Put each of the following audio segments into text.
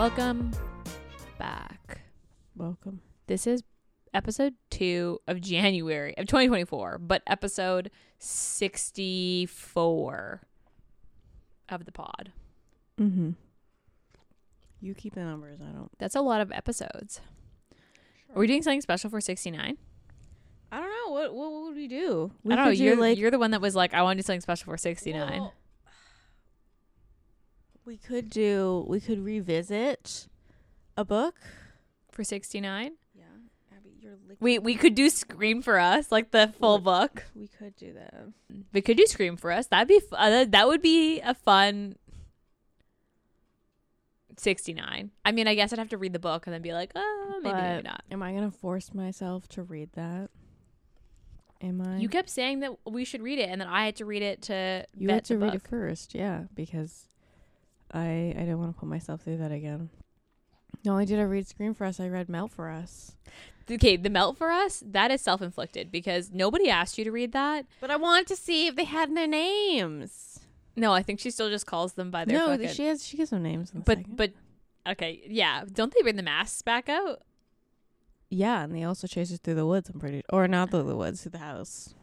Welcome back. Welcome. This is episode two of January of 2024, but episode 64 of the pod. Mm-hmm. You keep the numbers. I don't. That's a lot of episodes. Are we doing something special for 69? I don't know. What What would we do? I don't know. You're, like you're the one that was like, I want to do something special for 69. Well, we could do. We could revisit a book. for 69? Yeah, Abby, you're. We, we could do Scream for Us, like the full book. we could do that. We could do Scream for Us. That'd be, f- uh, that would be a fun 69. I mean, I guess I'd have to read the book and then be like, oh, maybe, maybe not. Am I gonna force myself to read that? Am I? You kept saying that we should read it, and then I had to read it to You had to read it first, yeah, because I I don't want to put myself through that again. Not only did I read Scream for Us, I read Melt for Us. Okay, the melt for us that is self inflicted because nobody asked you to read that. But I wanted to see if they had their names. No, I think she still just calls them by their no, fucking. she has she gives them names. In but second. but okay, yeah. Don't they bring the masks back out? yeah, and they also chase us through the woods. I'm pretty, or not through the woods, through the house,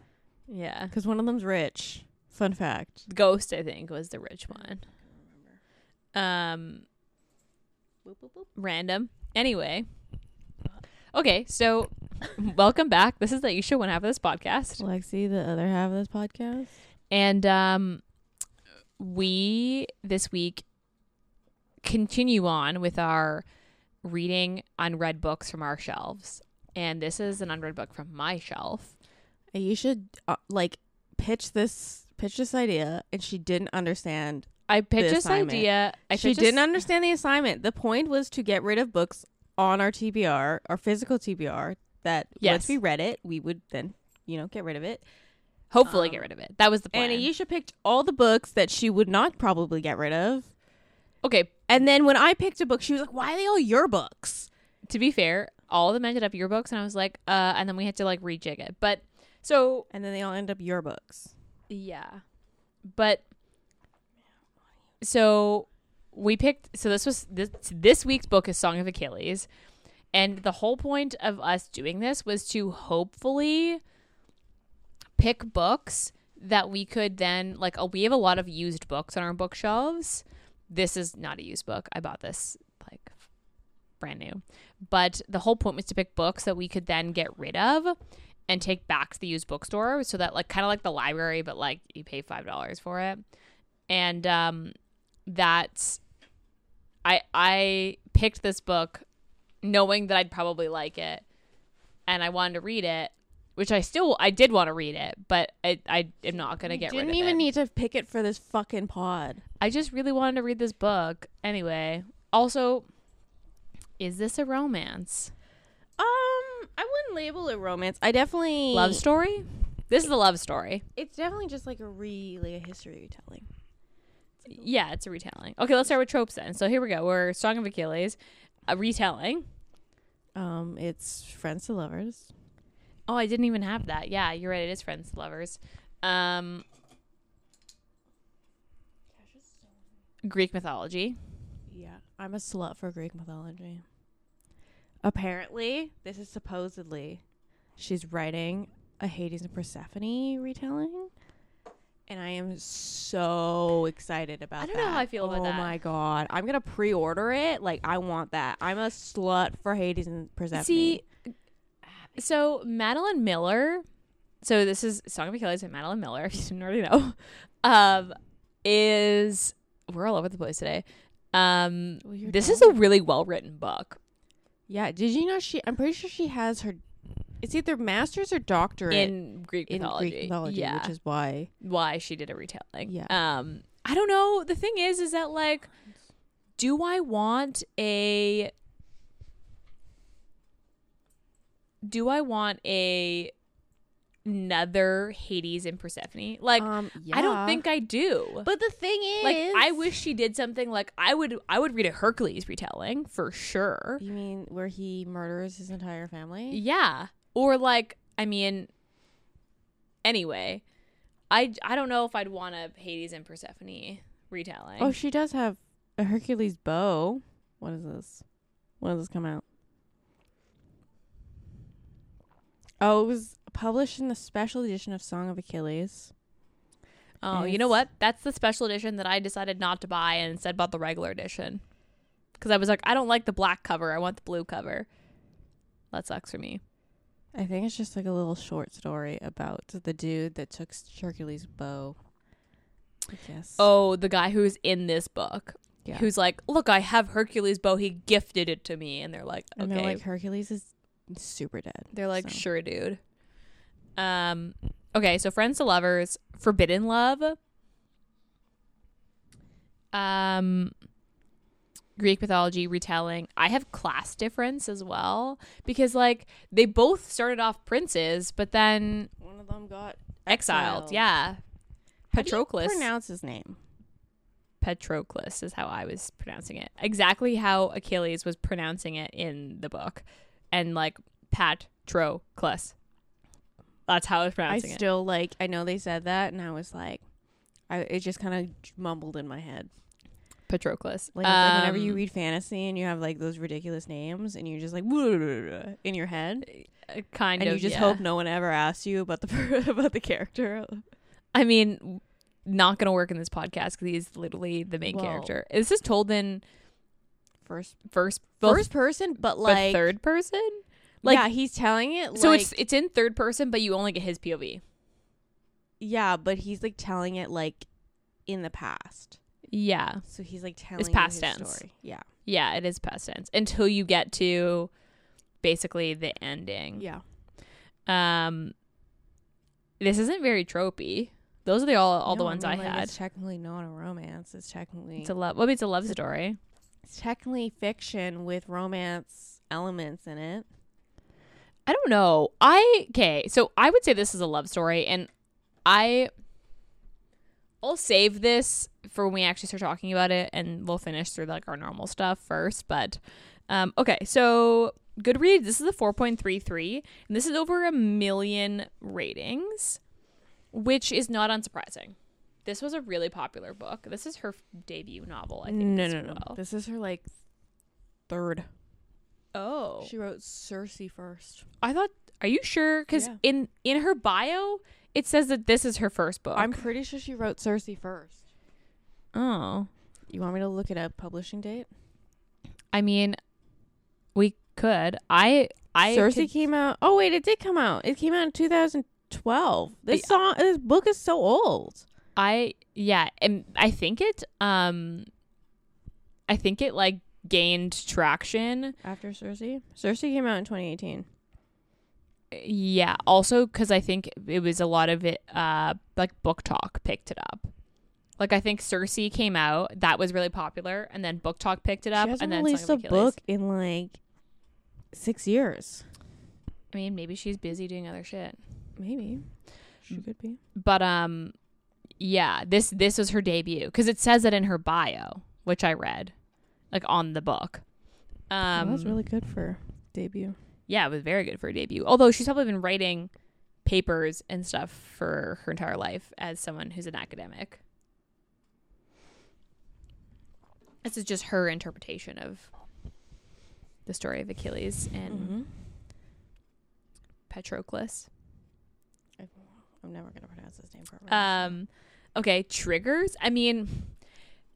Yeah, because one of them's rich. Fun fact. Ghost I think was the rich one. Um, random. Anyway, okay, so welcome back. This is Ayesha one half of this podcast. Lexi, the other half of this podcast. And um we this week continue on with our reading unread books from our shelves. And this is an unread book from my shelf. You should uh, like pitch this pitch this idea, and she didn't understand. I pitched this idea. I she didn't understand the assignment. The point was to get rid of books on our TBR, our physical TBR. That Yes. once we read it, we would then you know get rid of it. hopefully um, get rid of it. That was the plan. And Ayesha picked all the books that she would not probably get rid of. okay, And then when I picked a book, she was like, "Why are they all your books?" to be fair, all of them ended up your books and I was like, uh and then we had to like rejig it. But so And then they all end up your books. Yeah. But so we picked so this was this this week's book is Song of Achilles. And the whole point of us doing this was to hopefully pick books that we could then like oh, we have a lot of used books on our bookshelves. This is not a used book. I bought this like brand new. But the whole point was to pick books that we could then get rid of and take back to the used bookstore so that like kind of like the library but like you pay five dollars for it and um that's i i picked this book knowing that i'd probably like it and i wanted to read it which i still i did want to read it but i i am not gonna get Didn't rid of even it need to pick it for this fucking pod. i just really wanted to read this book anyway also is this a romance Um, I wouldn't label it romance. I definitely love story this is a love story It's definitely just like a really a history retelling. Yeah, it's a retelling. Okay, let's start with tropes then. So here we go. We're Song of Achilles, a retelling. Um, it's friends to lovers. Oh, I didn't even have that. Yeah, you're right. It is friends to lovers. Um, Greek mythology. Yeah, I'm a slut for Greek mythology. Apparently, this is supposedly she's writing a Hades and Persephone retelling. And I am so excited about I don't that. know how I feel about it. oh that. my god. I'm gonna pre order it. Like I want that. I'm a slut for Hades and Persephone. See, so Madeline Miller. So this is Song of Achilles by Madeline Miller. If you didn't already know, um, is we're all over the place today. Um, Well, this is a really well written book. Yeah, did you know she I'm pretty sure she has her it's either master's or doctorate in Greek in mythology. Greek mythology, yeah, which is why why she did a retelling. Yeah. Um, I don't know. The thing is, is that like, do I want a? Do I want a another Hades and Persephone? Like, um I don't think I do. But the thing is like, I wish she did something like I would. I would read a Hercules retelling for sure. You mean where he murders his entire family? Yeah. Or like, I mean, anyway, I I don't know if I'd want a Hades and Persephone retelling. Oh, she does have a Hercules bow. What is this? When does this come out? Oh, it was published in the special edition of Song of Achilles. Oh, And you know what? That's the special edition that I decided not to buy and instead bought the regular edition. Because I was like, I don't like the black cover. I want the blue cover. That sucks for me. I think it's just like a little short story about the dude that took Hercules' bow. I guess. Oh, the guy who's in this book, yeah. who's like, look, I have Hercules' bow. He gifted it to me, and they're like, okay. And they're like Hercules is super dead. They're like, so. sure, dude. Um, okay, so friends to lovers, forbidden love. Um, Greek mythology retelling. I have class difference as well because like they both started off princes, but then One of them got exiled. Exiled. Yeah, How do you Patroclus. Pronounce his name. Patroclus is how I was pronouncing it. Exactly how Achilles was pronouncing it in the book, and like Patroclus. That's how I was I pronouncing it. I still like. I know they said that, and I was like, I it just kind of mumbled in my head. Patroclus. Like, it's like whenever you Um, read fantasy and you have like those ridiculous names, and you're just like in your head, uh, kind and of. you just yeah. hope no one ever asks you about the about the character. I mean, not gonna work in this podcast because he's literally the main Well- character. This is told in First, first, first person, but but like third person. Like, yeah, he's telling it. so like, it's it's in third person, but you only get his POV. yeah, but he's like telling it like in the past. Yeah, So he's like telling you past tense. story. Yeah, yeah, it is past tense until you get to basically the ending. yeah. Um, this isn't very tropey. Those are the all all the ones I, I, like, had. It's technically not a romance. It's technically It's a love. Well, it's a love story. it's technically fiction with romance elements in it. I don't know. I okay, so I would say this is a love story, and I I'll save this for when we actually start talking about it, and we'll finish through like our normal stuff first. But um, okay, so Goodreads, this is a four point three three, and this is over a million ratings, which is not unsurprising. This was a really popular book. This is her debut novel, I think. no, no, no. well. This is her like third. Oh, She wrote Circe first. I thought. Are you sure? Because Yeah. in in her bio, it says that this is her first book. I'm pretty sure she wrote Circe first. oh, You want me to look it up? Publishing date? I mean, we could. I I Circe could- came out. Oh wait, it did come out. It came out in 2012. This Yeah. song, this book is so old. I yeah, and I think it um, I think it like gained traction. After Circe. Circe came out in 2018. Yeah, also because I think it was a lot of it. Uh, like BookTok picked it up. Like I think Circe came out, that was really popular, and then BookTok picked it up, she hasn't and then released a book in like six years. I mean, maybe she's busy doing other shit. Maybe she could be. but um yeah this this was her debut because it says it in her bio which i read like on the book um that's really good for debut. Yeah it was very good for a debut although she's probably been writing papers and stuff for her entire life as someone who's an academic this is just her interpretation of the story of achilles and Mm-hmm. patroclus I'm never gonna pronounce his name properly. Um, okay, triggers. I mean,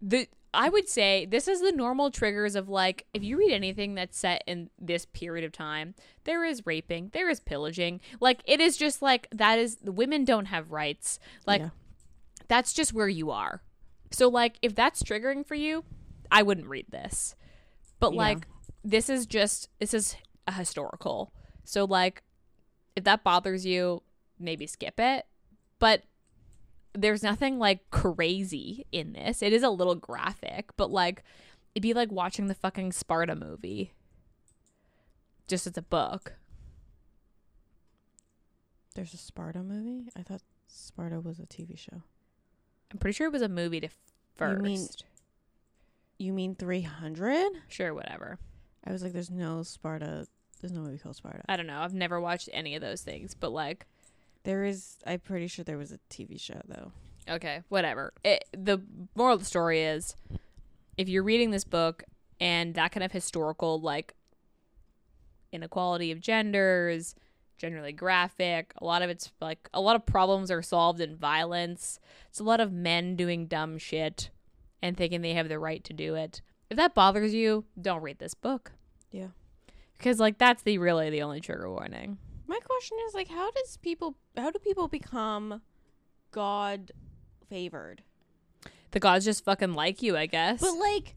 the I would say this is the normal triggers of like if you read anything that's set in this period of time, there is raping, there is pillaging. Like it is just like that is the women don't have rights. Like Yeah. that's just where you are. So like if that's triggering for you, I wouldn't read this. But Yeah. like this is just this is a historical. So like if that bothers you, maybe skip it. But there's nothing like crazy in this. It is a little graphic, but like it'd be like watching the fucking Sparta movie. Just as a book. There's a Sparta movie. I thought Sparta was a TV show. I'm pretty sure it was a movie to first. You mean- You mean 300? sure, whatever. I was like, there's no Sparta. There's no movie called Sparta. I don't know. I've never watched any of those things, but like There is. I'm pretty sure there was a TV show though. Okay, whatever. It, the moral of the story is if you're reading this book and that kind of historical like inequality of genders, generally graphic. A lot of it's like a lot of problems are solved in violence. It's a lot of men doing dumb shit and thinking they have the right to do it. If that bothers you, don't read this book. Yeah. Because like that's the really the only trigger warning. My question is like how does people how do people become god favored? The gods just fucking like you, I guess. But like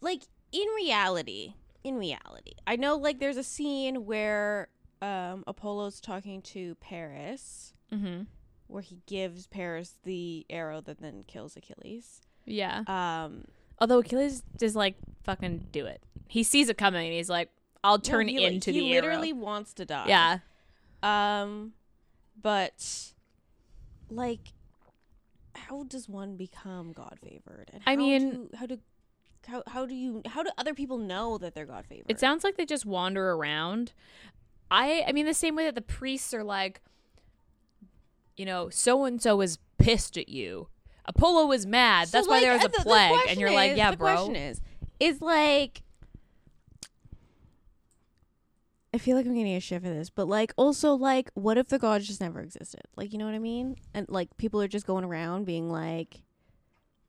like in reality, in reality. I know like there's a scene where um Apollo's talking to Paris mm-hmm. where he gives Paris the arrow that then kills Achilles. Yeah. Um Although Achilles just like fucking do it. He sees it coming and he's like, "I'll turn no, he, into he the literally arrow." wants to die. Yeah. Um but like how does one become god favored? And I mean- do, how do how, how do you how do other people know that they're god favored? It sounds like they just wander around. I I mean the same way that the priests are like you know, so and so is pissed at you. Apollo is mad. So, That's why like, there was uh, a plague. and you're like, is- yeah, the bro. question is, is like, I feel like I'm getting a shit for this, but like, also like, what if the gods just never existed? Like, you know what I mean? And like, people are just going around being like,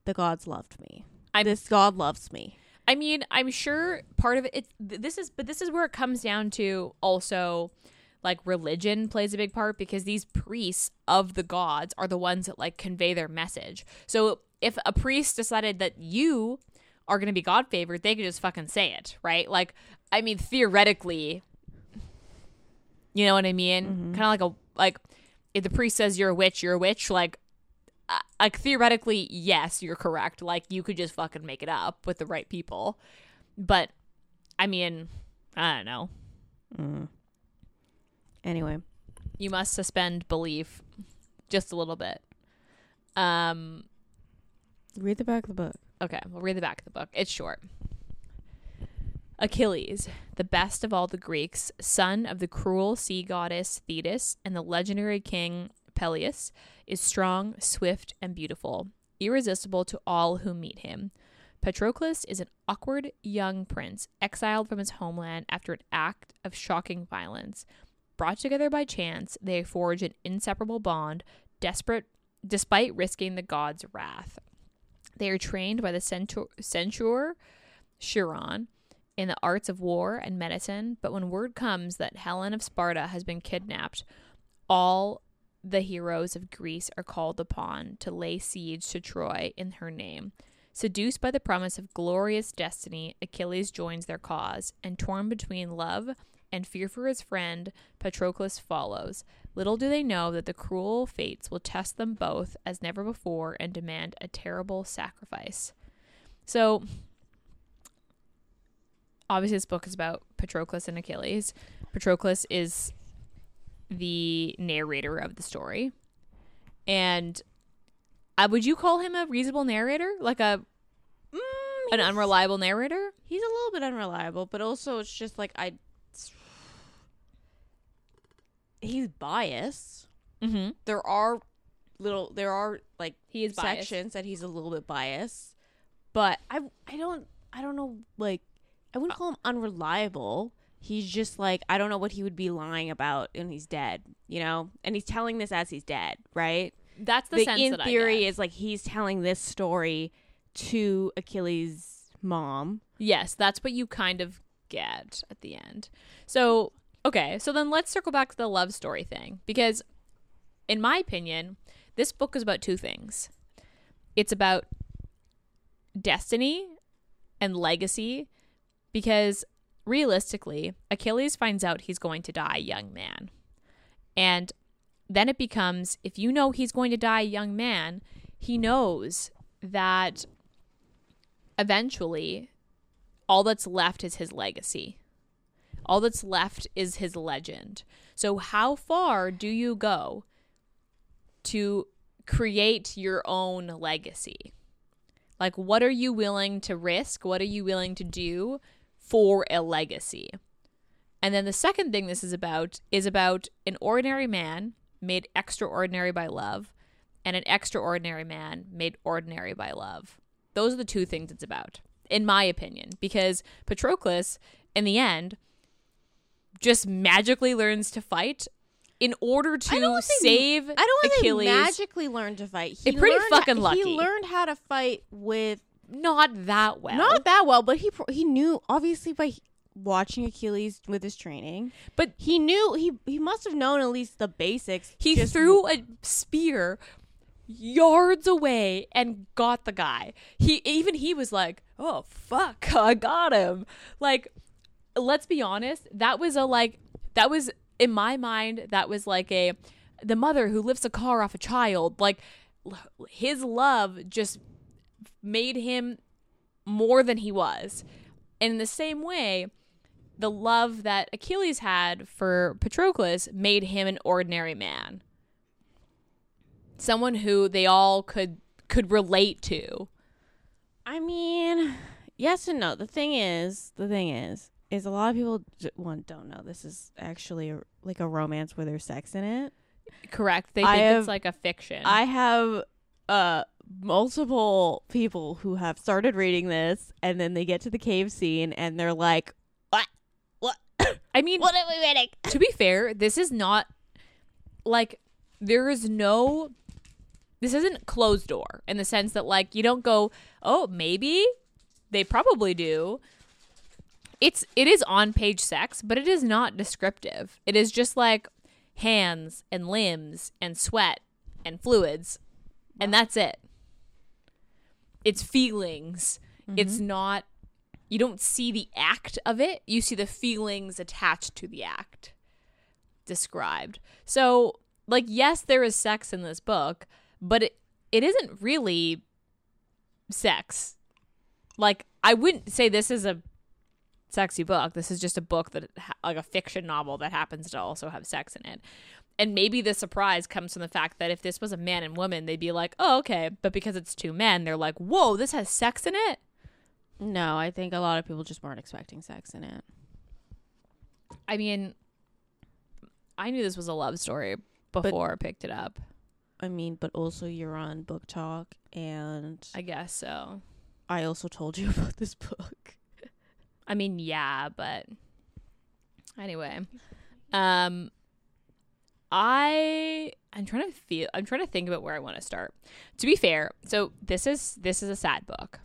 the gods loved me. I'm- this god loves me. I mean, I'm sure part of it. Th- this is, but this is where it comes down to also, like religion plays a big part because these priests of the gods are the ones that like convey their message. So if a priest decided that you are going to be God favored, they could just fucking say it, right? Like, I mean, theoretically, you know what I mean? Mhm. Kind of like a like if the priest says you're a witch, you're a witch. Like, uh, like theoretically, yes, you're correct. Like you could just fucking make it up with the right people. But I mean, I don't know. Mm. Anyway, You must suspend belief just a little bit. Um. read the back of the book. Okay, we'll read the back of the book. It's short. Achilles, the best of all the Greeks, son of the cruel sea goddess Thetis and the legendary king Peleus, is strong, swift, and beautiful, irresistible to all who meet him. Patroclus is an awkward young prince, exiled from his homeland after an act of shocking violence. Brought together by chance, they forge an inseparable bond, desperate despite risking the god's wrath. They are trained by the centaur, centaur Chiron in the arts of war and medicine, but when word comes that Helen of Sparta has been kidnapped, all the heroes of Greece are called upon to lay siege to Troy in her name. Seduced by the promise of glorious destiny, Achilles joins their cause, and torn between love and fear for his friend, Patroclus follows. Little do they know that the cruel fates will test them both as never before and demand a terrible sacrifice. So, obviously, this book is about Patroclus and Achilles. Patroclus is the narrator of the story. And uh, would you call him a reasonable narrator? Like a Mm, an unreliable narrator? He's a little bit unreliable, but also it's just like I. He's biased. Mm-hmm. There are little. There are like He is biased. sections that he's a little bit biased, but I I don't I don't know like I wouldn't call him unreliable. He's just like I don't know what he would be lying about and he's dead, you know, and he's telling this as he's dead, right? That's the, The, sense in that theory is like he's telling this story to Achilles' mom. Yes, that's what you kind of get at the end. So, okay, so then let's circle back to the love story thing because in my opinion, this book is about two things. It's about destiny and legacy because realistically, Achilles finds out he's going to die young man. And then it becomes if you know he's going to die young man, he knows that eventually all that's left is his legacy. All that's left is his legend. So, how far do you go to create your own legacy? Like, what are you willing to risk? What are you willing to do for a legacy? And then the second thing this is about is about an ordinary man made extraordinary by love and an extraordinary man made ordinary by love. Those are the two things it's about. in my opinion, because Patroclus, in the end, just magically learns to fight in order to save I don't want to Achilles. magically learn to fight. He pretty learned fucking He learned how to fight with not that well. not that well, but he he knew obviously by watching Achilles with his training. But- he knew he he must have known at least the basics. he just- threw a spear yards away and got the guy. He even he was like, "Oh fuck, I got him." Like let's be honest, that was a like that was in my mind that was like a the mother who lifts a car off a child. Like his love just made him more than he was. And in the same way, the love that Achilles had for Patroclus made him an ordinary man. Someone who they all could could relate to. I mean, yes and no. The thing is, the thing is, is a lot of people one don't know this is actually a, like a romance where there's sex in it. Correct. They think have- it's like a fiction. I have uh multiple people who have started reading this and then they get to the cave scene and they're like, "What? What? I mean, what are we reading?" to be fair, this is not like there is no this isn't closed door in the sense that like you don't go, "Oh, maybe they probably do." It's it is on page sex, but it is not descriptive. It is just like hands and limbs and sweat and fluids. And that's it. It's feelings. It's mm-hmm. not you don't see the act of it, you see the feelings attached to the act described. So, like, yes, there is sex in this book, but it, it isn't really sex. Like, I wouldn't say this is a sexy book. This is just a book that, like, a fiction novel that happens to also have sex in it. And maybe the surprise comes from the fact that if this was a man and woman, they'd be like, oh, okay. But because it's two men, they're like, whoa, this has sex in it? No, I think a lot of people just weren't expecting sex in it. I mean, I knew this was a love story before I picked it up. I mean, but also you're on BookTok and I guess so. I also told you about this book. I mean, yeah, but anyway, um, I I'm trying to feel. I'm trying to think about where I want to start. To be fair, so this is this is a sad book.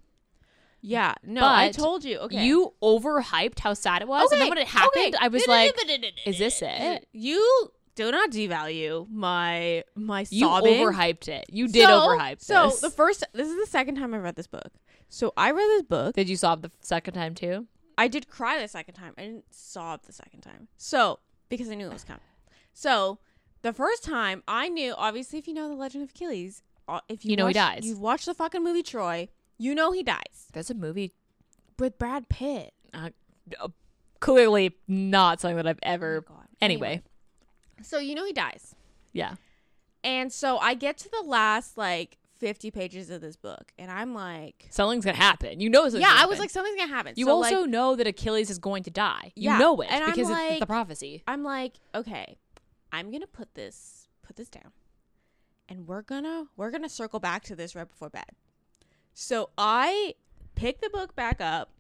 Yeah, no, I told you. Okay. You overhyped how sad it was, and then when it happened, I was like, "Is this it?" You do not devalue my my You sobbing. You overhyped it. You did so, overhype So this. the first, this is the second time I read this book. So I read this book. did you sob the second time too? I did cry the second time. I didn't sob the second time. So because I knew it was coming. So the first time I knew, obviously, if you know the Legend of Achilles, uh, if you, You know he dies. You've watched the fucking movie Troy. You know he dies There's a movie with Brad Pitt. uh, uh, clearly not something that I've ever. Oh God. Anyway, so you know he dies. yeah. And so I get to the last like 50 pages of this book, and I'm like, Something's gonna happen. You know. yeah, I was like, something's gonna happen. You So, also like, know that Achilles is going to die. You Yeah, know it and I'm because it's, it's the prophecy. I'm like, okay, I'm gonna put this put this down, and we're gonna we're gonna circle back to this right before bed. So I pick the book back up.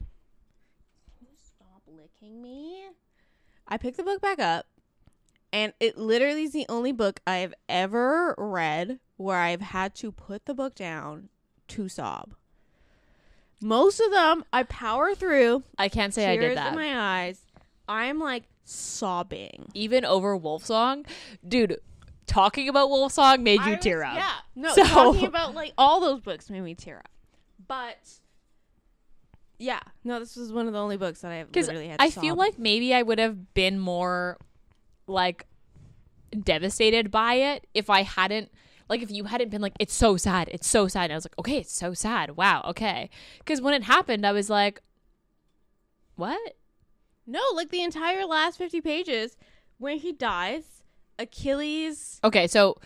Can you stop licking me? I pick the book back up, and it literally is the only book I have ever read where I've had to put the book down to sob. Most of them I power through. I can't say I did that. in my eyes. I'm like sobbing. Even over Wolf Song, dude. Talking about Wolf Song made you I was- tear up. Yeah. No, So- talking about like all those books made me tear up. But yeah, no, this was one of the only books that I literally had. To I feel like maybe I would have been more like devastated by it if I hadn't like if you hadn't been like it's so sad it's so sad and I was like okay it's so sad wow okay because when it happened I was like what no, like the entire last fifty pages when he dies, Achilles. okay so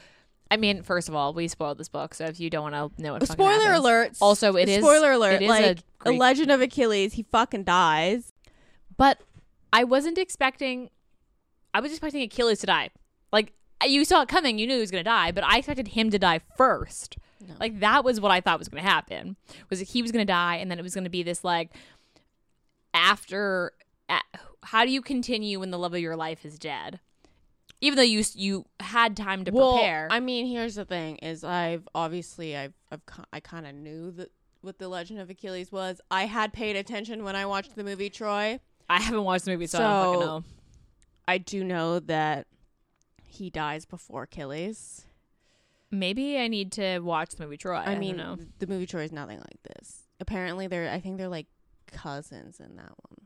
I mean first of all we spoiled this book so if you don't want to know what spoiler alert. also it is spoiler alert. it is like a a, Legend of Achilles, he fucking dies. but I wasn't expecting I was expecting Achilles to die like uh, you saw it coming. You knew he was gonna die, but I expected him to die first. No. Like that was what I thought was gonna happen. Was that he was gonna die, and then it was gonna be this like after. How do you continue when the love of your life is dead? Even though you you had time to well, prepare. I mean, here's the thing: is I've obviously I've I've I kind of knew that what the Legend of Achilles was. I had paid attention when I watched the movie Troy. I haven't watched the movie, so, I don't fucking know. I do know that he dies before Achilles. Maybe I need to watch the movie Troy. I, I, mean, don't know. the movie Troy is nothing like this. Apparently, they're I think they're like cousins in that one.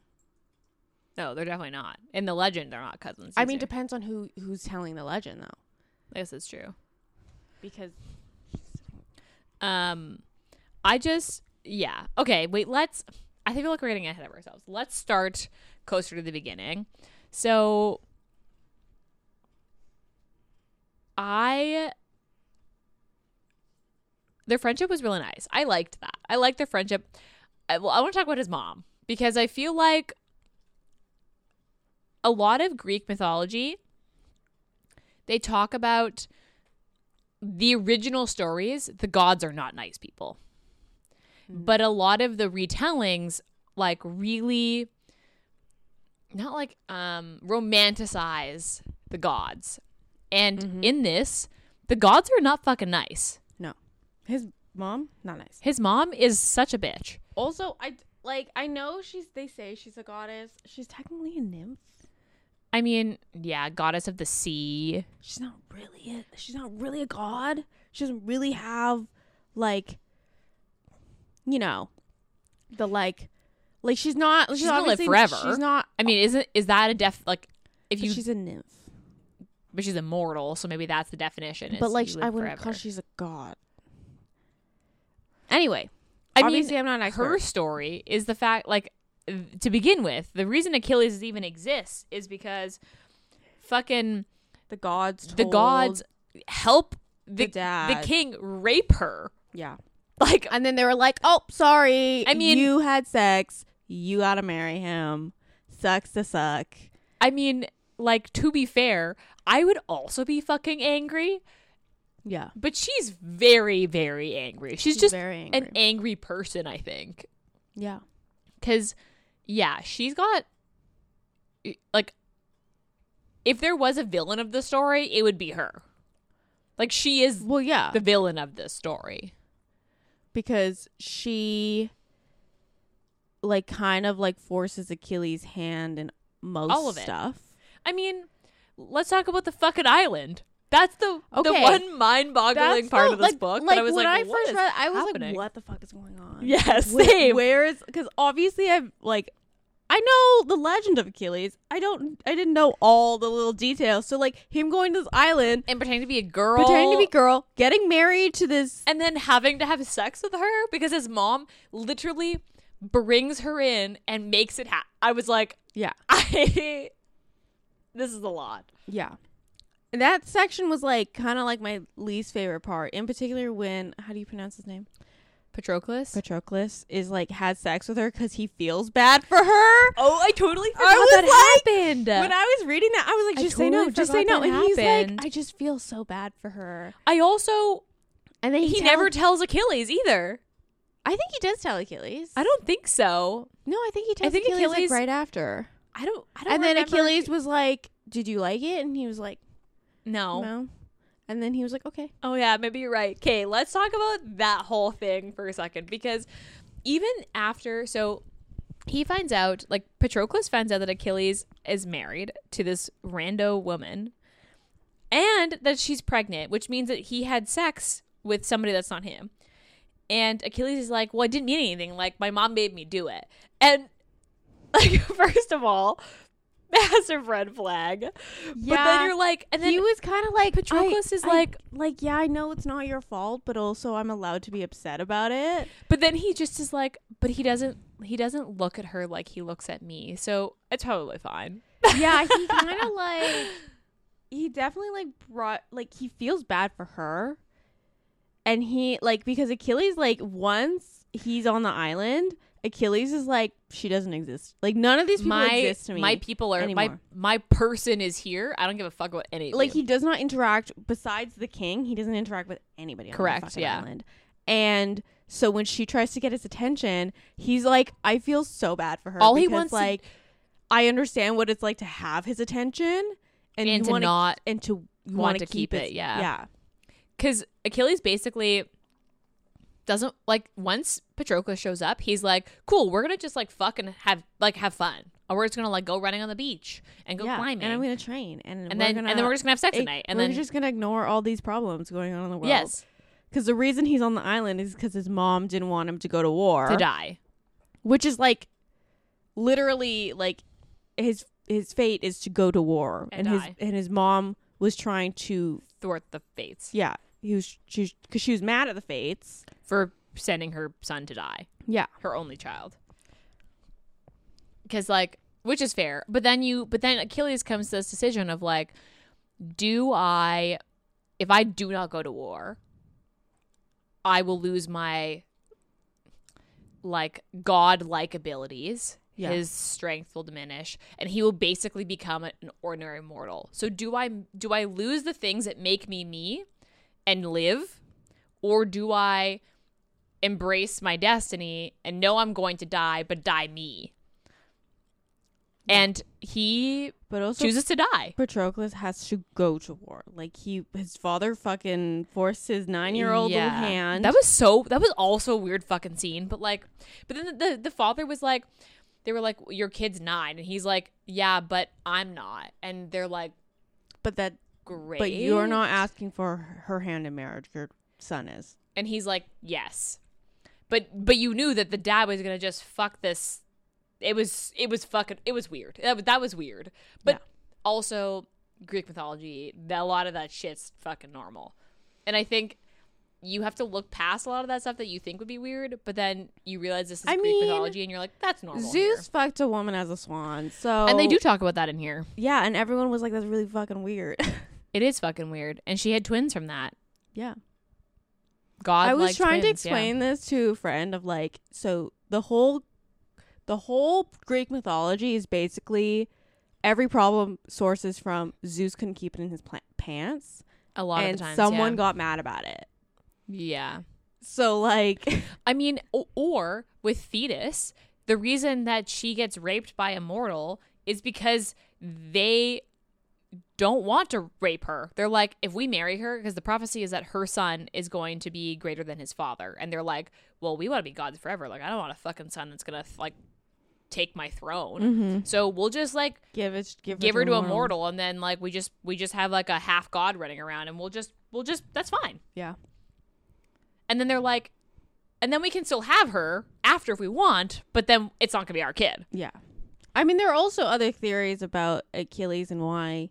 No, they're definitely not. In the legend, they're not cousins. I mean, either. depends on who who's telling the legend though, I guess it's true. because Um, I just yeah. Okay, wait. Let's. I think like we're getting ahead of ourselves. Let's start closer to the beginning. So, I their friendship was really nice. I liked that. I liked their friendship. I, well, I want to talk about his mom because I feel like a lot of Greek mythology they talk about the original stories, the gods are not nice people. But a lot of the retellings like really not like um romanticize the gods. And Mhm. in this, the gods are not fucking nice. no, his mom not nice. His mom is such a bitch. Also, I like I know she's they say she's a goddess. She's technically a nymph. I mean, yeah, goddess of the sea. She's not really a, she's not really a god. She doesn't really have like you know the like like she's not she's, She's gonna live forever. She's not I mean, isn't is that a def like if you she's a nymph. but she's immortal, so maybe that's the definition. But like I wouldn't forever. call she's a god. Anyway, I mean, obviously I'm not an expert. her story is the fact like to begin with the reason achilles even exists is because fucking the gods the gods help the, the the king rape her Yeah. like And then they were like, "Oh, sorry. I mean- you had sex. You got to marry him. Sucks to suck." i mean like to be fair i would also be fucking angry Yeah. but she's very very angry she's, She's just very an angry. angry person i think Yeah. because yeah she's got like if there was a villain of the story it would be her like she is Well, yeah. the villain of this story because she like kind of like forces Achilles' hand in most All of it. stuff. i mean let's talk about the fucking island that's the the one mind-boggling part the- of this like, book Like that i was when like I what first read, I was happening? like, "What the fuck is going on?" Yes, Where- same. Where is? Because obviously I've like, I know the legend of Achilles. I don't. I didn't know all the little details. So like him going to this island, and pretending to be a girl pretending to be a girl, getting married to this. and then having to have sex with her because his mom literally brings her in and makes it happen. I was like, Yeah. I this is a lot. Yeah. That section was like kind of like my least favorite part. In particular, when how do you pronounce his name? Patroclus. Patroclus is like has sex with her because he feels bad for her. oh, I totally forgot that happened. When I was reading that, I was like, I just say no, just say no. And he's like, I just feel so bad for her. I also And then he, he, never tells- Achilles either. I think he does tell Achilles. I don't think so. No, I think he tells think Achilles, like, right after. I don't. I don't. And then Achilles was like, "Did you like it?" And he was like, No. "No." And then he was like, "Okay." Oh yeah, maybe you're right. Okay, let's talk about that whole thing for a second because even after so he finds out like Patroclus finds out that Achilles is married to this rando woman and that she's pregnant, which means that he had sex with somebody that's not him. And Achilles is like, "Well, I didn't mean anything. Like my mom made me do it." And like first of all, massive red flag. But Yeah. then you're like, and then he was kind of like Patroclus I- is I- like, like yeah i know it's not your fault but also i'm allowed to be upset about it But then he just is like, but he doesn't he doesn't look at her like he looks at me. So it's totally fine. yeah he kind of like he definitely like brought like he feels bad for her and he like because achilles like once he's on the island Achilles is like she doesn't exist. Like none of these people my exist to me. my people are my anymore. my person is here. I don't give a fuck about any. like he does not interact besides the king. He doesn't interact with anybody. On Correct, yeah. Island. And so when she tries to get his attention, he's like, I feel so bad for her. All he because, wants to- like, I understand what it's like to have his attention and, and to wanna, not and to want want to keep it, yeah. yeah. because Achilles basically doesn't like once Patroclus shows up, he's like, "Cool, we're gonna just like fucking have like have fun, or we're just gonna like go running on the beach and go yeah. climbing, And I'm gonna train, and, and we're then gonna, and then we're just gonna have sex ig- at night, and we're then just gonna ignore all these problems going on in the world. yes, because the reason he's on the island is because his mom didn't want him to go to war, to die. which is like literally like his his fate is to go to war, And and, his and his mom was trying to thwart the fates. Yeah. He was she because she was mad at the fates for sending her son to die, yeah her only child. Because like, which is fair, but then you, but then Achilles comes to this decision of like, do I, if I do not go to war, I will lose my like god-like abilities. Yeah. His strength will diminish, and he will basically become an ordinary mortal. So do I do I lose the things that make me me, and live, or do I embrace my destiny and know I'm going to die, but die me? And he but also chooses to die. Patroclus has to go to war like he his father fucking forced his nine year old hand That was so. That was also a weird fucking scene. But like, but then the, the the father was like, they were like, your kid's nine, and he's like, yeah, but I'm not. And they're like, but that great. but you're not asking for her hand in marriage your son is And he's like, yes, but but you knew that the dad was gonna just fuck this. It was it was fucking it was weird. That was, that was weird. But Yeah. also Greek mythology, that a lot of that shit's fucking normal. And I think you have to look past a lot of that stuff that you think would be weird, but then you realize this is I Greek mean, mythology, and you're like, that's normal. Zeus here. fucked a woman as a swan so and they do talk about that in here. yeah and everyone was like that's really fucking weird It is fucking weird, and she had twins from that. yeah God, I was trying to twins, yeah. explain this to a friend of like so the whole the whole Greek mythology is basically every problem sources from Zeus couldn't keep it in his pla- pants a lot and of times. someone yeah. got mad about it. yeah. So like I mean, o- or with Thetis, the reason that she gets raped by a mortal is because they don't want to rape her. They're like, if we marry her, because the prophecy is that her son is going to be greater than his father, and they're like, well, we want to be gods forever. Like, I don't want a fucking son that's gonna like take my throne. Mm-hmm. So we'll just like give it give, give her to a mortal, and then like we just we just have like a half god running around, and we'll just we'll just that's fine. Yeah. And then they're like, and then we can still have her after if we want, but then it's not gonna be our kid. Yeah. I mean, there are also other theories about Achilles and why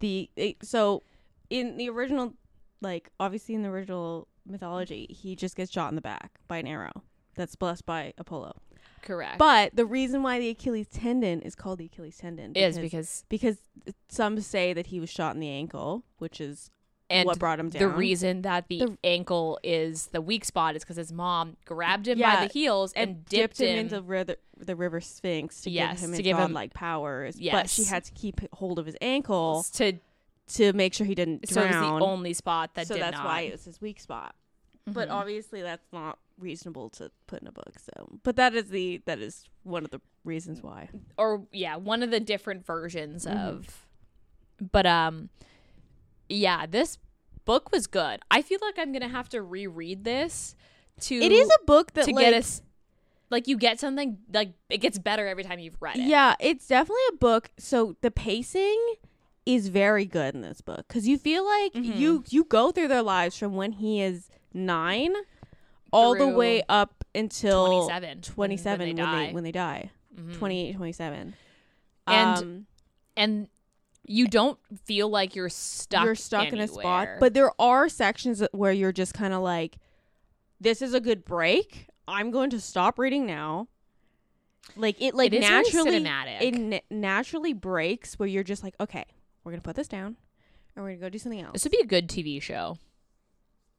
the it, so in the original, like obviously in the original mythology, he just gets shot in the back by an arrow that's blessed by Apollo. Correct. But the reason why the Achilles tendon is called the Achilles tendon is because because some say that he was shot in the ankle, which is and what brought him down. the reason that the, The- ankle is the weak spot is because his mom grabbed him by the heels and, dipped, him, him. into river, the river Styx to Yes, give him to give him- godlike powers. But she had to keep hold of his ankle to to make sure he didn't so it was drown. the only spot that so that's not. why it was his weak spot. But Mhm. obviously, that's not reasonable to put in a book. So, but that is the that is one of the reasons why. or yeah, one of the different versions Mhm. of. But um, yeah, this book was good. I feel like I'm gonna have to reread this to. It is a book that to like, get us. Like you get something like it gets better every time you've read it. Yeah, it's definitely a book. So the pacing is very good in this book because you feel like Mhm. you you go through their lives from when he is nine all the way up until 27. 27 when when they they die. when they die. Mhm. 28 27 And um, and you don't feel like you're stuck. you're stuck in a spot but there are sections where you're just kind of like this is a good break i'm going to stop reading now like it like It naturally cinematic. it na- naturally breaks where you're just like okay we're gonna put this down and we're gonna go do something else this would be a good TV show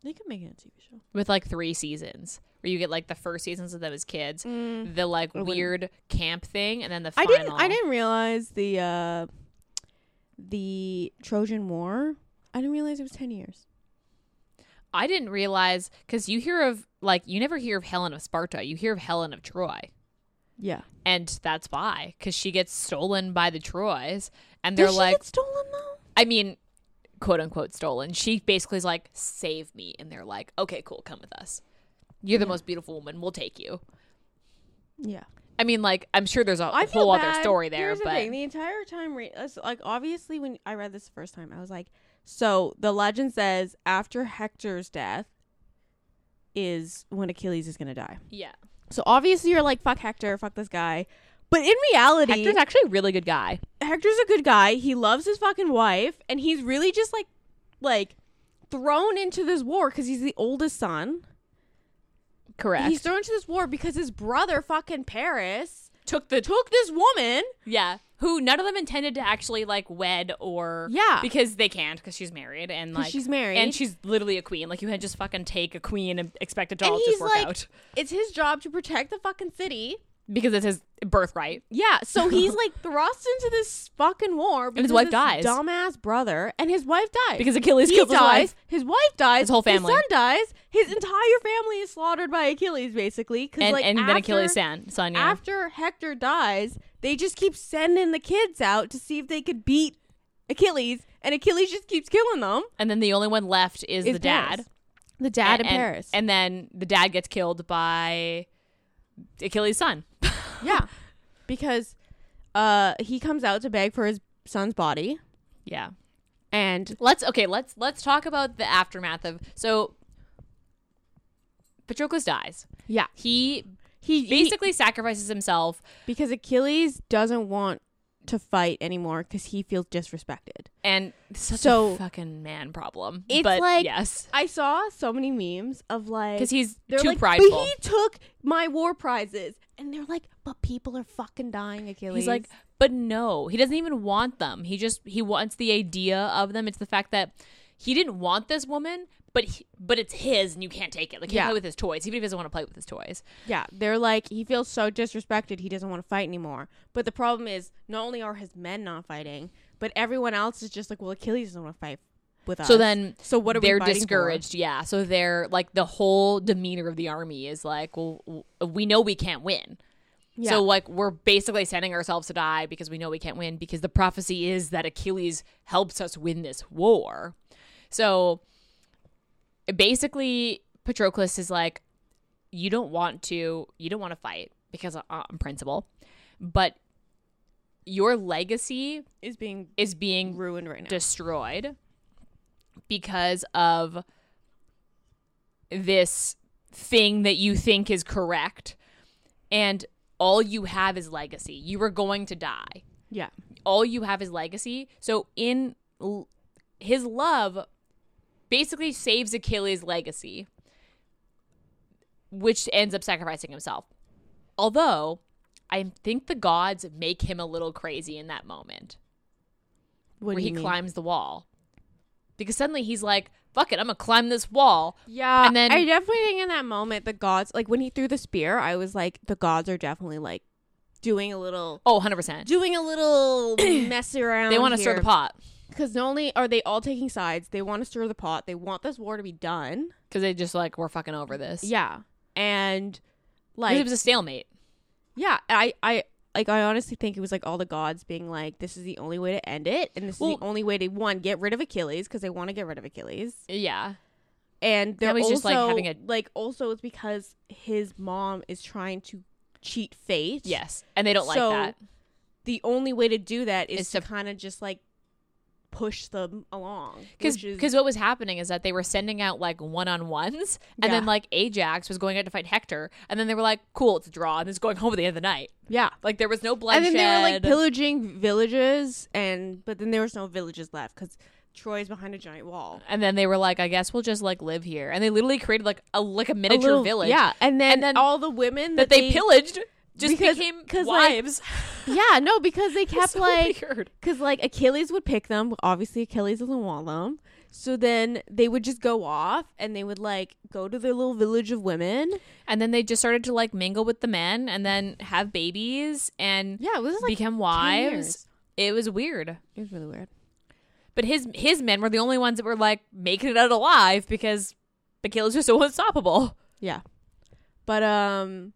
they could make it a tv show with like three seasons where you get like the first seasons of them as kids, Mm. the like weird camp thing, and then the I didn't. I didn't realize the uh, the Trojan War. I didn't realize it was ten years. I didn't realize because you hear of like you never hear of Helen of Sparta, you hear of Helen of Troy, Yeah. and that's why because she gets stolen by the Troys, and they're she like, stolen though? I mean, quote unquote stolen. She basically is like, save me, and they're like, okay, cool, come with us. You're the Yeah. most beautiful woman. We'll take you. Yeah. I mean, like, I'm sure there's a I whole other story there, Here's but the thing: the entire time, re- like obviously, when I read this the first time, I was like, so the legend says after Hector's death is when Achilles is gonna die. yeah, So obviously, you're like, fuck Hector, fuck this guy. But in reality, Hector's actually a really good guy. Hector's a good guy. He loves his fucking wife, and he's really just like, like, thrown into this war because he's the oldest son. Correct. He's thrown into this war because his brother, fucking Paris, took the took this woman. yeah, who none of them intended to actually like wed or Yeah, because they can't because she's married and like she's married, and she's literally a queen. Like you can't just fucking take a queen and expect it to And all he's just work like- out it's his job to protect the fucking city. because it's his birthright. Yeah, so he's like thrust into this fucking war because his wife dies. Dumbass brother, and his wife dies Because Achilles he kills his dies. wife. His wife dies. His whole family. His son dies. His entire family is slaughtered by Achilles, basically. Cause And, like and then Achilles' son, son, yeah. After Hector dies, they just keep sending the kids out to see if they could beat Achilles, and Achilles just keeps killing them. and then the only one left is, Is the dad. The dad and, in Paris. And then the dad gets killed by Achilles' son. yeah, because uh, he comes out to beg for his son's body, Yeah. and Let's okay, let's let's talk about the aftermath of so Patroclus dies. yeah, He he he- basically sacrifices himself because Achilles doesn't want to fight anymore because he feels disrespected. and such So- a fucking man problem. It's but like- yes. I saw so many memes of like Because he's too like, prideful. but he took my war prizes, and they're like, but people are fucking dying, Achilles. He's like, but no, he doesn't even want them. He just he wants the idea of them. It's the fact that he didn't want this woman, but he, but it's his, and you can't take it. Like he Yeah. play with his toys, even if he doesn't want to play with his toys. yeah, they're like, he feels so disrespected, he doesn't want to fight anymore. But the problem is, not only are his men not fighting, but everyone else is just like, well, Achilles doesn't want to fight with us. So then so what are we they're fighting for? discouraged. Yeah, so they're like the whole demeanor of the army is like, well, we know we can't win. Yeah. So like we're basically sending ourselves to die because we know we can't win because the prophecy is that Achilles helps us win this war. So basically Patroclus is like you don't want to you don't want to fight because uh, on principle, but your legacy is being is being ruined right now. destroyed because of this thing that you think is correct and all you have is legacy you are going to die yeah. all you have is legacy so in l- his love basically saves achilles legacy which ends up sacrificing himself although i think the gods make him a little crazy in that moment What where he mean? climbs the wall. Because suddenly he's like, fuck it, I'm gonna climb this wall. Yeah, And then- I definitely think in that moment the gods, like when he threw the spear, I was like, the gods are definitely like doing a little, Oh, 100%. doing a little mess around. They want to stir the pot because not only are they all taking sides, they want to stir the pot. They want this war to be done. because they just like, we're fucking over this. Yeah, and like, it was a stalemate. yeah, I, I. Like I honestly think it was like all the gods being like, "This is the only way to end it, and this Well- is the only way to one get rid of Achilles because they want to get rid of Achilles." Yeah. and they're also just, like, having a- like also it's because his mom is trying to cheat fate. Yes. And they don't like So, that. The only way to do that is, Is to, to- kind of just like push them along. Because is- what was happening is that they were sending out like one on ones, and then like Ajax was going out to fight Hector, and then they were like, cool, it's a draw, and it's going home at the end of the night. yeah. Like there was no bloodshed. And then they were like pillaging villages, and but then there was no villages left because Troy's behind a giant wall. and then they were like, I guess we'll just like live here, and they literally created like a like a A miniature little- village. yeah. And then, And then all the women That that, they, pillaged. Just Because- became 'cause, like, wives. Yeah, no, because they kept So like because like Achilles would pick them. Obviously, Achilles doesn't want them. So then they would just go off and they would like go to their little village of women. And then they just started to like mingle with the men and then have babies and Yeah, it was like become 10 wives. It was weird. It was really weird. But his his men were the only ones that were like making it out alive because Achilles was so unstoppable. Yeah, but um,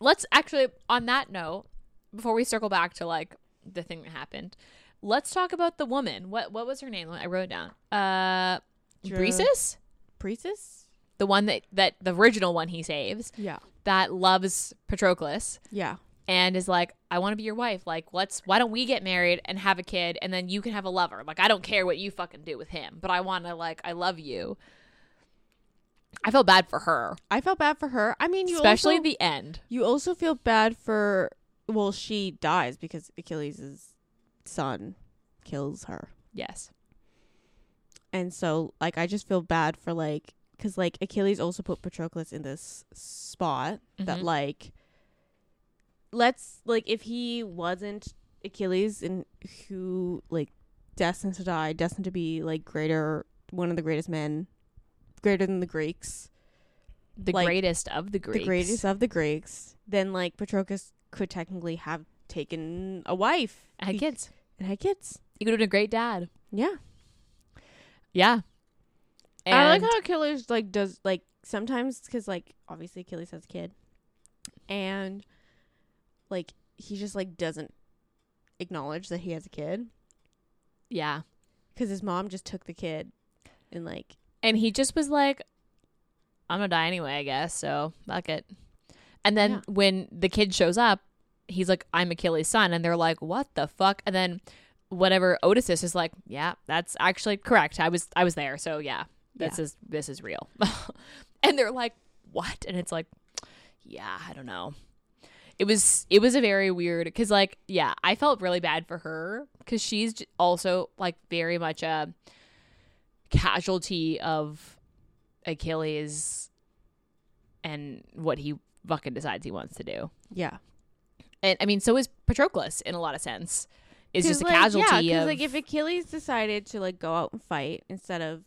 Let's actually on that note, before we circle back to like the thing that happened, let's talk about the woman. What what was her name? I wrote it down. Uh Briseis? Priestess. The one that that the original one he saves Yeah, that loves Patroclus yeah, and is like, I want to be your wife. Like, let's why don't we get married and have a kid and then you can have a lover. Like, I don't care what you fucking do with him, but I want to like I love you. I felt bad for her, I felt bad for her. I mean, you especially also, the end. you also feel bad for. Well, she dies because Achilles' son kills her. Yes. and so like i just feel bad for like because like achilles also put patroclus in this spot that Mhm. like let's like if he wasn't achilles and who like destined to die destined to be like greater one of the greatest men greater than the greeks The Like, greatest of the Greeks. the greatest of the greeks then like patroclus could technically have taken a wife I had kids. and had kids He could have been a great dad. yeah Yeah. I like how Achilles like does like sometimes because like obviously Achilles has a kid, and like he just like doesn't acknowledge that he has a kid yeah. because his mom just took the kid and like And he just was like, I'm gonna die anyway, I guess. So fuck it. And then Yeah. when the kid shows up, he's like, I'm Achilles' son, and they're like, What the fuck? And then whatever Odysseus is is like, Yeah, that's actually correct. I was I was there, so yeah, this Yeah. is this is real. and they're like, What? And it's like, Yeah, I don't know. It was it was a very weird because like yeah, I felt really bad for her because she's also like very much a casualty of Achilles and what he fucking decides he wants to do. yeah And I mean, so is Patroclus in a lot of sense. Is just a like, casualty Yeah, of like if Achilles decided to like go out and fight instead of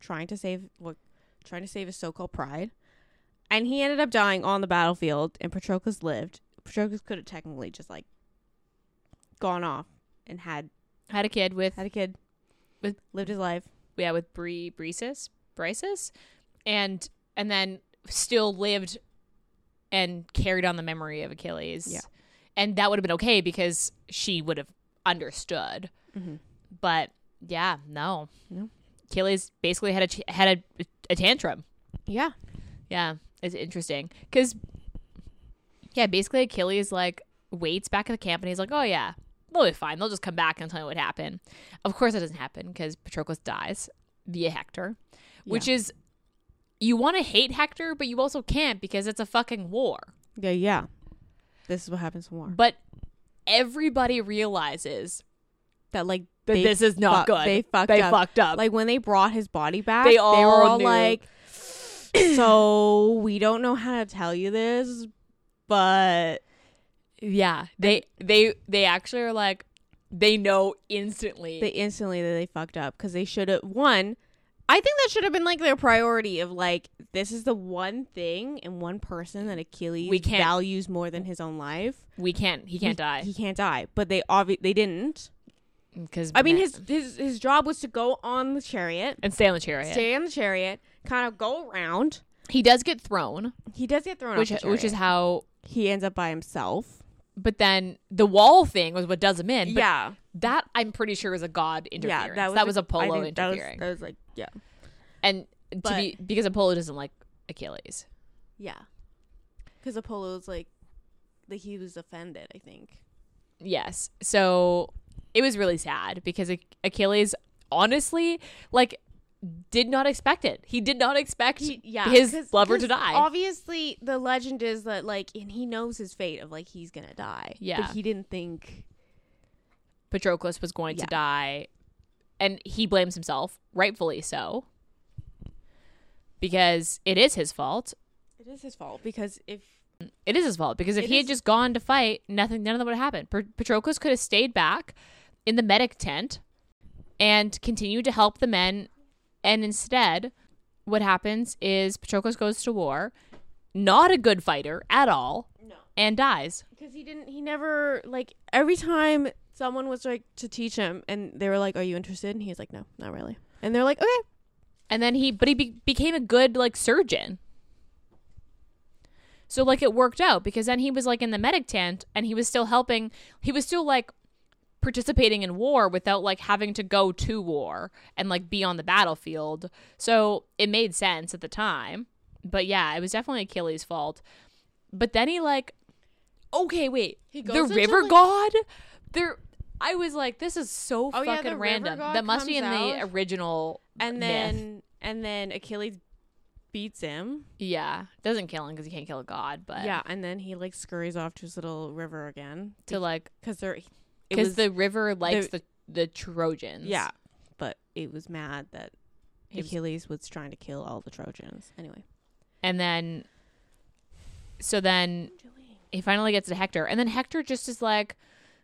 trying to save what trying to save his so-called pride, and he ended up dying on the battlefield, and Patroclus lived. Patroclus could have technically just like gone off and had had a kid with had a kid, With- lived his life. Yeah with Bre Briseis Briseis, and and then still lived and carried on the memory of Achilles. Yeah. and that would have been okay because she would have understood. Mm-hmm. But yeah, no, No. Achilles basically had a had a, a tantrum. Yeah, Yeah, it's interesting because yeah, basically Achilles like waits back at the camp and he's like, "Oh yeah, they'll be fine. They'll just come back and tell me what happened." Of course, that doesn't happen because Patroclus dies via Hector, which is you want to hate Hector, but you also can't because it's a fucking war. yeah, yeah. This is what happens in war. But everybody realizes That like that this is not fu- good. They fucked they up. fucked up. Like when they brought his body back, They they, all were all knew. like, "So we don't know how to tell you this, but yeah, they they they actually are like they know instantly. they instantly that they fucked up because they should have one." I think that should have been like their priority of like this is the one thing and one person that Achilles We can't- values more than his own life. we can't. He can't die He can't die, but they obvi- they didn't. because I mean, his his his job was to go on the chariot, and stay on the chariot. stay on the chariot, kind of go around. He does get thrown, He does get thrown which which is how. he ends up by himself. But then the wall thing was what does him in. But yeah, that I'm pretty sure was a god interference. yeah, that was, a- I Apollo think that was- interfering, That was, like yeah, and to be because Apollo doesn't like Achilles. yeah, because Apollo's like, like he was offended. I think. Yes, so it was really sad because Achilles, honestly, like did not expect it. He did not expect yeah, his 'cause- lover to die. Obviously, the legend is that like, and he knows his fate of like he's gonna die. Yeah. but he didn't think. Patroclus was going Yeah. to die, and he blames himself, rightfully so, because it is his fault. It is his fault because if It is his fault because if he is- had just gone to fight, nothing, none of that would have happened. Patroclus could have stayed back in the medic tent and continued to help the men. And instead, what happens is Patroclus goes to war, not a good fighter at all, No. and dies. Because he didn't. He never like every time someone was like to teach him, and they were like, "Are you interested?" And he's like, "No, not really." And they're like, "Okay." And then he, but he be- became a good like surgeon. So like it worked out because then he was like in the medic tent and he was still helping. He was still like participating in war without like having to go to war and like be on the battlefield. So it made sense at the time. But yeah, it was definitely Achilles' fault. But then he like, okay, wait, He the river like- god. There, I was like, this is so Oh, fucking river random. That must be in the original. And myth. then and then Achilles beats him. Yeah, doesn't kill him because he can't kill a god, but yeah, and then he like scurries off to his little river again to like because they're because the river likes the, the Trojans. yeah, but it was mad that was- Achilles was trying to kill all the Trojans. Anyway, and then so then he finally gets to Hector, and then Hector just is like,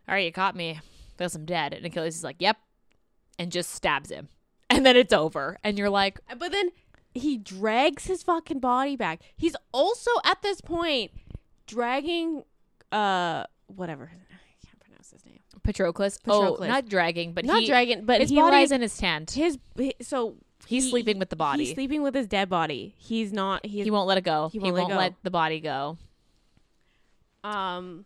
"All right, you caught me. Guess I'm dead." And Achilles is like, "Yep," and just stabs him, and then it's over, and you're like, but then he drags his fucking body back. He's also at this point dragging uh whatever I can't pronounce his name. Patroclus. Oh, not dragging, but Not he, dragging, but his he body like is in his tent. his so He's he- sleeping with the body. He's sleeping with his dead body. He's not. He's he won't let it go. he He won't won't, let let, the body go. Um,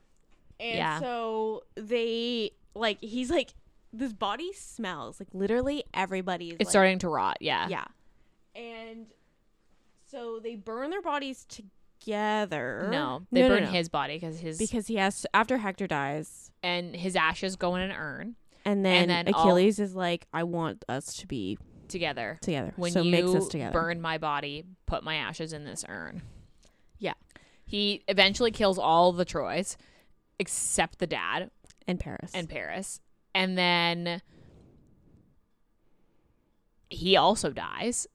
and Yeah. so they like he's like this body smells like literally everybody is It's like, starting to rot. Yeah. yeah, and so they burn their bodies together. No, they no, burn no. his body because his because he has after Hector dies, and his ashes go in an urn and then, then all- Achilles is like, I want us to be together. together. When so you makes us together. burn my body, put my ashes in this urn. Yeah. He eventually kills all the Troys except the dad in Paris. and Paris. And then he also dies.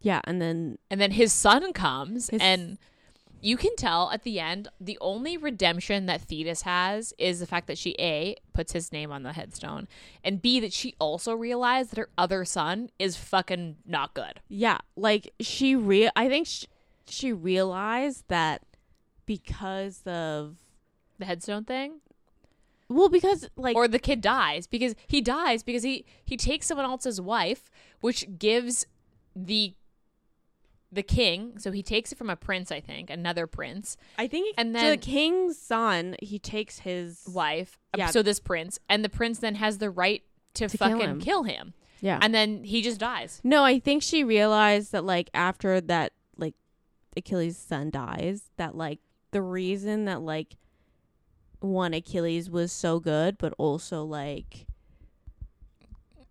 yeah, and then And then his son comes His- and you can tell at the end the only redemption that Thetis has is the fact that she A puts his name on the headstone and B that she also realized that her other son is fucking not good. Yeah, like she real I think sh- she realized that because of The headstone thing well because like or the kid dies because he dies because he he takes someone else's wife which gives the the king so he takes it from a prince I think another prince I think and then- the king's son he takes his wife um, Yeah. so this prince and the prince then has the right to, To kill fucking him. kill him yeah. and then he just dies no, I think she realized that like after that like Achilles' son dies that like the reason that like one Achilles was so good but also like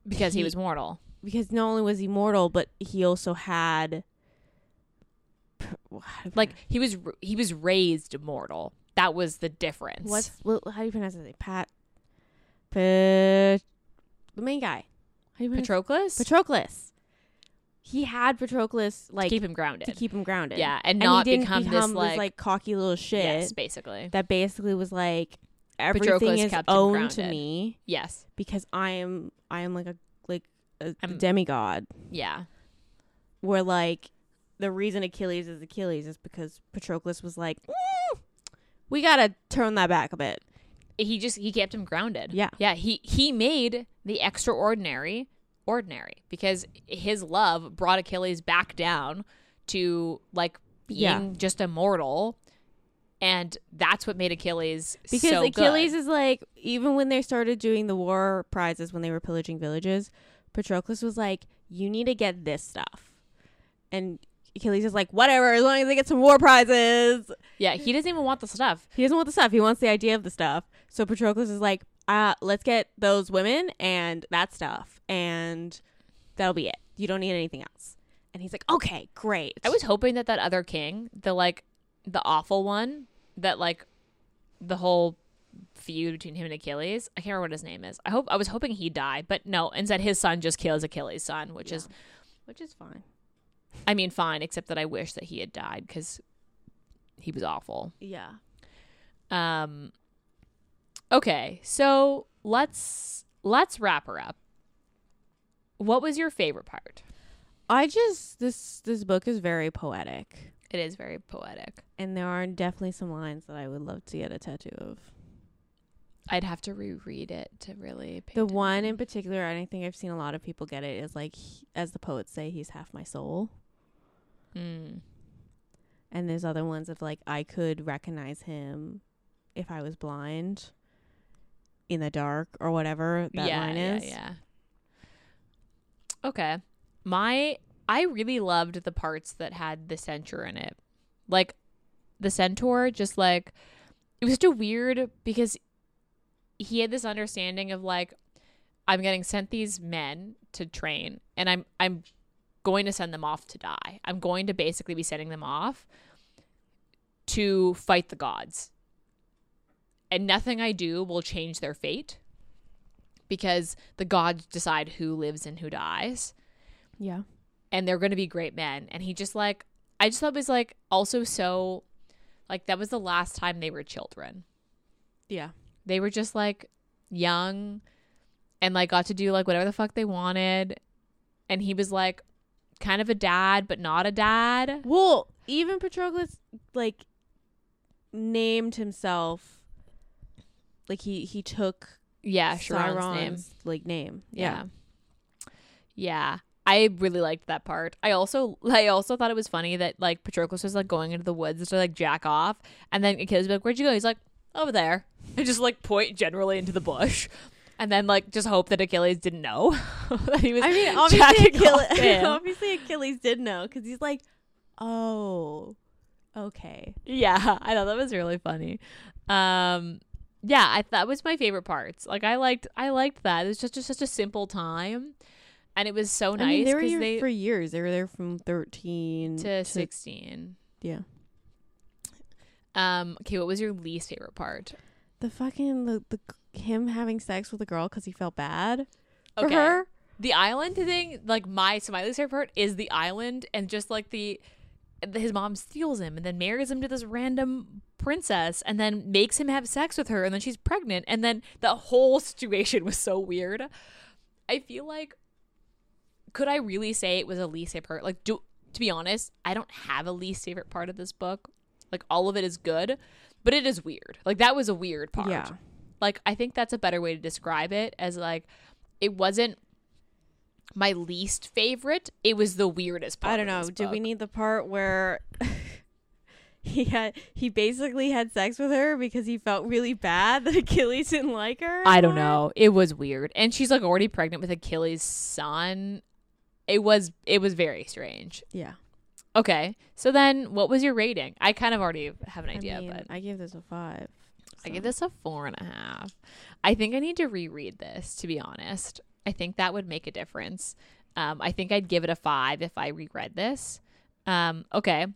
because he, He- was mortal because not only was he mortal but he also had like he was he was raised mortal that was the difference What's what, how do you pronounce his name? Pat. Pat. The main guy. How Patroclus Patroclus. He had Patroclus like keep him grounded to keep him grounded. yeah and, and not he didn't become, become this like, this like cocky little shit yes basically that basically was like everything Patroclus is kept owned to me yes because I am I am like a like a I'm- demigod. yeah Where like the reason Achilles is Achilles is because Patroclus was like, "Mm, we gotta turn that back a bit. he just he kept him grounded Yeah. yeah he he made the extraordinary ordinary because his love brought achilles back down to like being Yeah. just mortal, and that's what made achilles because so Achilles good. is like even when they started doing the war prizes when they were pillaging villages, Patroclus was like, "You need to get this stuff," and Achilles is like, "Whatever, as long as they get some war prizes." yeah he doesn't even want the stuff He doesn't want the stuff; he wants the idea of the stuff. So Patroclus is like, "Uh, let's get those women and that stuff, and that'll be it. You don't need anything else." And he's like, "Okay, great." i was hoping that that other king the like the awful one that like the whole feud between him and achilles i can't remember what his name is i hope i was hoping he'd die but no instead his son just kills achilles son which is which is fine. I mean, fine, except that I wish that he had died because he was awful. Yeah. Um Okay, so let's let's wrap her up. What was your favorite part? I just this this book is very poetic, It is very poetic. and there are definitely some lines that I would love to get a tattoo of. I'd have to reread it to really The one in particular, I think I've seen a lot of people get it. Is like, he- as the poets say, he's half my soul. Mm. And there's other ones of like, I could recognize him if I was blind in the dark or whatever that yeah, line is. yeah. Okay. My I really loved the parts that had the centaur in it. Like the centaur just like it was just weird because he had this understanding of like I'm getting sent these men to train and I'm I'm going to send them off to die. I'm going to basically be sending them off to fight the gods. And nothing I do will change their fate because the gods decide who lives and who dies Yeah. and they're going to be great men and he just like i just thought it was like also so like that was the last time they were children Yeah. they were just like young and like got to do like whatever the fuck they wanted and he was like kind of a dad but not a dad Well, even Patroclus like named himself like he he took yeah Chiron's name like name. yeah yeah I really liked that part. I also I also thought it was funny that like Patroclus was like going into the woods to like jack off and then Achilles was like, Where'd you go? He's like, Over there. And just like point generally into the bush. And then like just hope that Achilles didn't know that he was I mean, obviously Achilles, obviously Achilles did know because he's like, oh, okay. Yeah, I thought that was really funny. Um yeah, I that was my favorite parts. Like I liked I liked that. It was just, just such a simple time. And it was so I nice mean, they were here they for years. They were there from thirteen to 16. Yeah, Um. Okay. What was your least favorite part? the fucking the, the him having sex with a girl because he felt bad for Okay. her. The island thing, like my so my least favorite part is the island and just like the his mom steals him and then marries him to this random princess and then makes him have sex with her and then she's pregnant and then the whole situation was so weird. I feel like could I really say it was a least favorite part? Like do to be honest, I don't have a least favorite part of this book. Like all of it is good, but it is weird. Like that was a weird part. Yeah, like I think that's a better way to describe it as like it wasn't my least favorite. It was the weirdest part. I don't know. Did we need the part where he had he basically had sex with her because he felt really bad that Achilles didn't like her? I don't know. It was weird. And she's like already pregnant with Achilles' son. It was it was very strange. Yeah, Okay. So then what was your rating? I kind of already have an idea, I mean, but I gave this a five. I give this a four and a half. I think I need to reread this, to be honest. I think that would make a difference. Um, I think I'd give it a five if I reread this. Um, okay.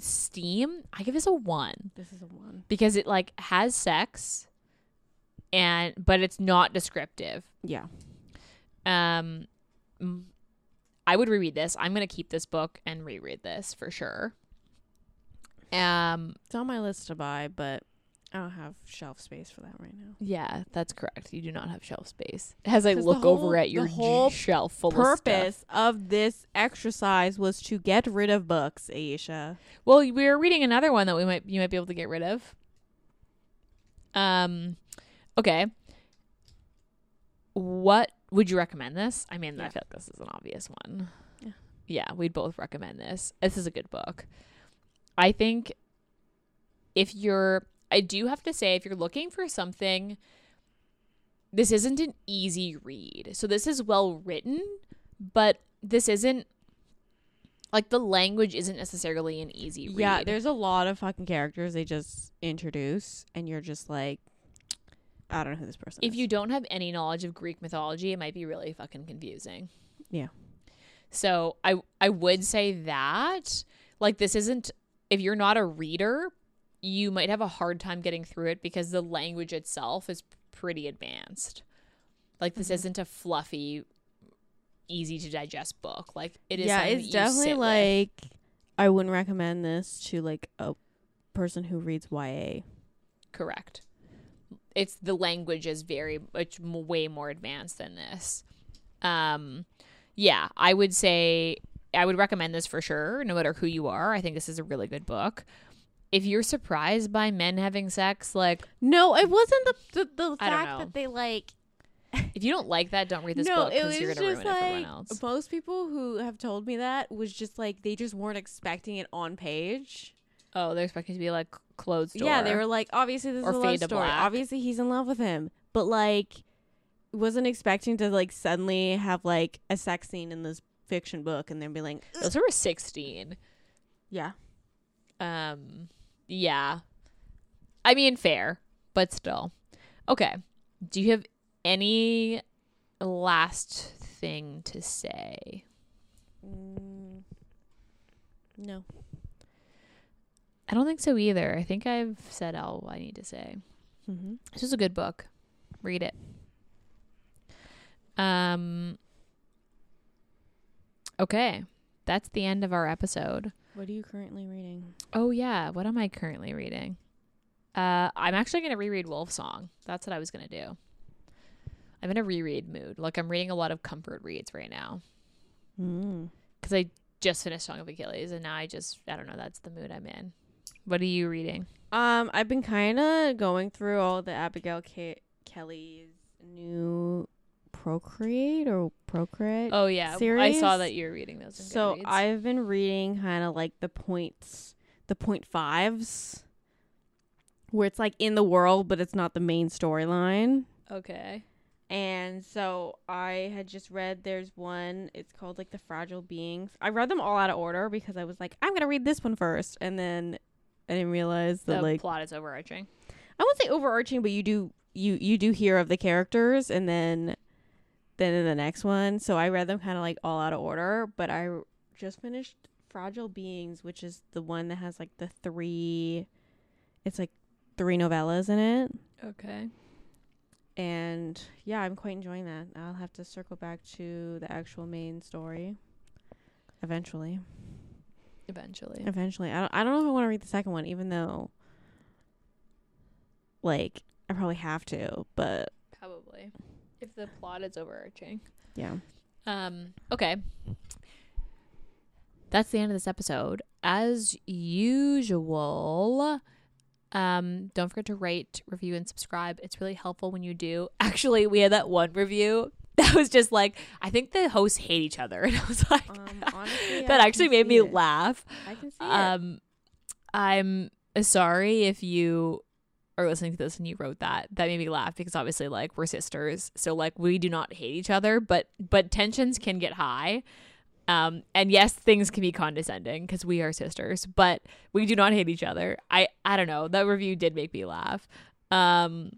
Steam, I give this a one This is a one. because it like has sex and but it's not descriptive. Yeah. Um I would reread this. I'm gonna keep this book and reread this for sure. Um It's on my list to buy, but I don't have shelf space for that right now. Yeah, that's correct. You do not have shelf space. As I look whole- over at your whole shelf full of stuff. Purpose of this exercise was to get rid of books, Ayesha. Well, we were reading another one that we might you might be able to get rid of. Um, okay. What would you recommend this? I mean, I feel like this is an obvious one. Yeah. Yeah, we'd both recommend this. This is a good book. I think if you're I do have to say if you're looking for something this isn't an easy read. So this is well written, but this isn't like the language isn't necessarily an easy read. Yeah, there's a lot of fucking characters they just introduce, and you're just like, I don't know who this person if is. you don't have any knowledge of Greek mythology, it might be really fucking confusing. Yeah. So I I would say that like this isn't if you're not a reader, you might have a hard time getting through it because the language itself is pretty advanced. Like this Mhm. isn't a fluffy, easy to digest book. Like it is. yeah, it's definitely sit with. like I wouldn't recommend this to like a person who reads YA. Correct. It's the language is very much m- way more advanced than this. Um, yeah, I would say I would recommend this for sure, no matter who you are. I think this is a really good book. If you're surprised by men having sex, like No, it wasn't the the, the fact that they like. if you don't like that, don't read this no, book because you're just gonna ruin it for like everyone else. most people who have told me that was just like they just weren't expecting it on page. Oh, they're expecting to be like closed door. Yeah, they were like, obviously this Or is a love story. black. Obviously he's in love with him, but like, wasn't expecting to like suddenly have like a sex scene in this fiction book and then be like, Those were sixteen. yeah, Um, yeah. I mean, fair, but still. Okay. Do you have any last thing to say? mm, no. I don't think so either. I think I've said all I need to say. Mm-hmm. This is a good book. Read it. Um. Okay, that's the end of our episode. What are you currently reading? Oh yeah, what am I currently reading? Uh, I'm actually gonna reread Wolf Song. That's what I was gonna do. I'm in a reread mood. Like I'm reading a lot of comfort reads right now Mm. because I just finished Song of Achilles, and now I just I don't know. That's the mood I'm in. What are you reading? Um, I've been kind of going through all the Abigail Ke- Kelly's new Procreate or Procreate. Oh yeah, I saw that you're reading those. in so Goodreads. I've been reading kind of like the points, the point fives, where it's like in the world, but it's not the main storyline. okay. And so I had just read there's one, it's called like The Fragile Beings. I read them all out of order because I was like, I'm going to read this one first. And then I didn't realize that The like plot is overarching. I won't say overarching, but you do you you do hear of the characters and then then in the next one. So I read them kind of like all out of order, but I just finished Fragile Beings, which is the one that has like the three it's like three novellas in it. Okay. And yeah, I'm quite enjoying that. I'll have to circle back to the actual main story eventually. Eventually. Eventually. I don't I don't know if I want to read the second one even though like I probably have to, but. If the plot is overarching. yeah. Um, okay. That's the end of this episode. As usual, um, don't forget to rate, review, and subscribe. It's really helpful when you do. Actually, we had that one review that was just like, I think the hosts hate each other. And I was like, Um, honestly, that I actually made me it. laugh. I can see it. Um, I'm sorry if you are listening to this and you wrote that. That made me laugh because obviously, like, we're sisters, so like we do not hate each other, but but tensions can get high. Um, and yes, things can be condescending because we are sisters, but we do not hate each other. I I don't know. That review did make me laugh. Um,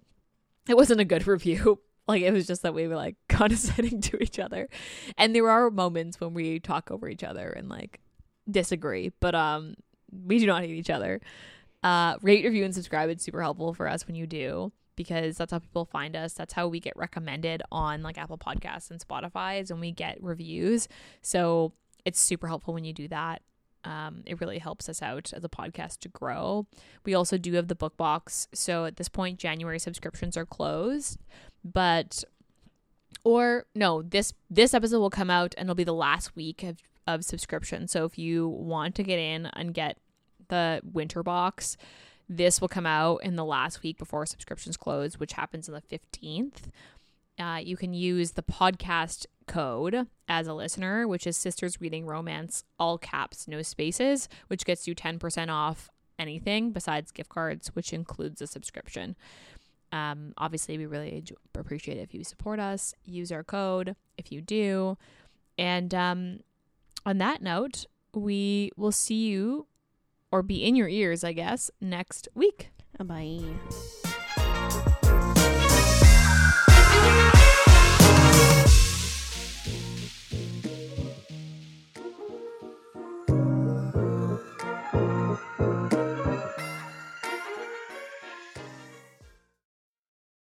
it wasn't a good review. Like it was just that we were like condescending to each other, and there are moments when we talk over each other and like disagree, but um, we do not hate each other. Uh, rate, review, and subscribe. It's super helpful for us when you do because that's how people find us. That's how we get recommended on like Apple Podcasts and Spotify is when we get reviews. So it's super helpful when you do that. Um, it really helps us out as a podcast to grow. We also do have the book box. So at this point, January subscriptions are closed, but or no, this this episode will come out and it'll be the last week of of subscription. So if you want to get in and get the winter box, this will come out in the last week before subscriptions close, which happens on the 15th. Uh, you can use the podcast code as a listener, which is Sisters Reading Romance, all caps, no spaces, which gets you 10% off anything besides gift cards, which includes a subscription. Um, obviously, we really appreciate if you support us. Use our code if you do. And um, on that note, we will see you or be in your ears, I guess, next week. Bye.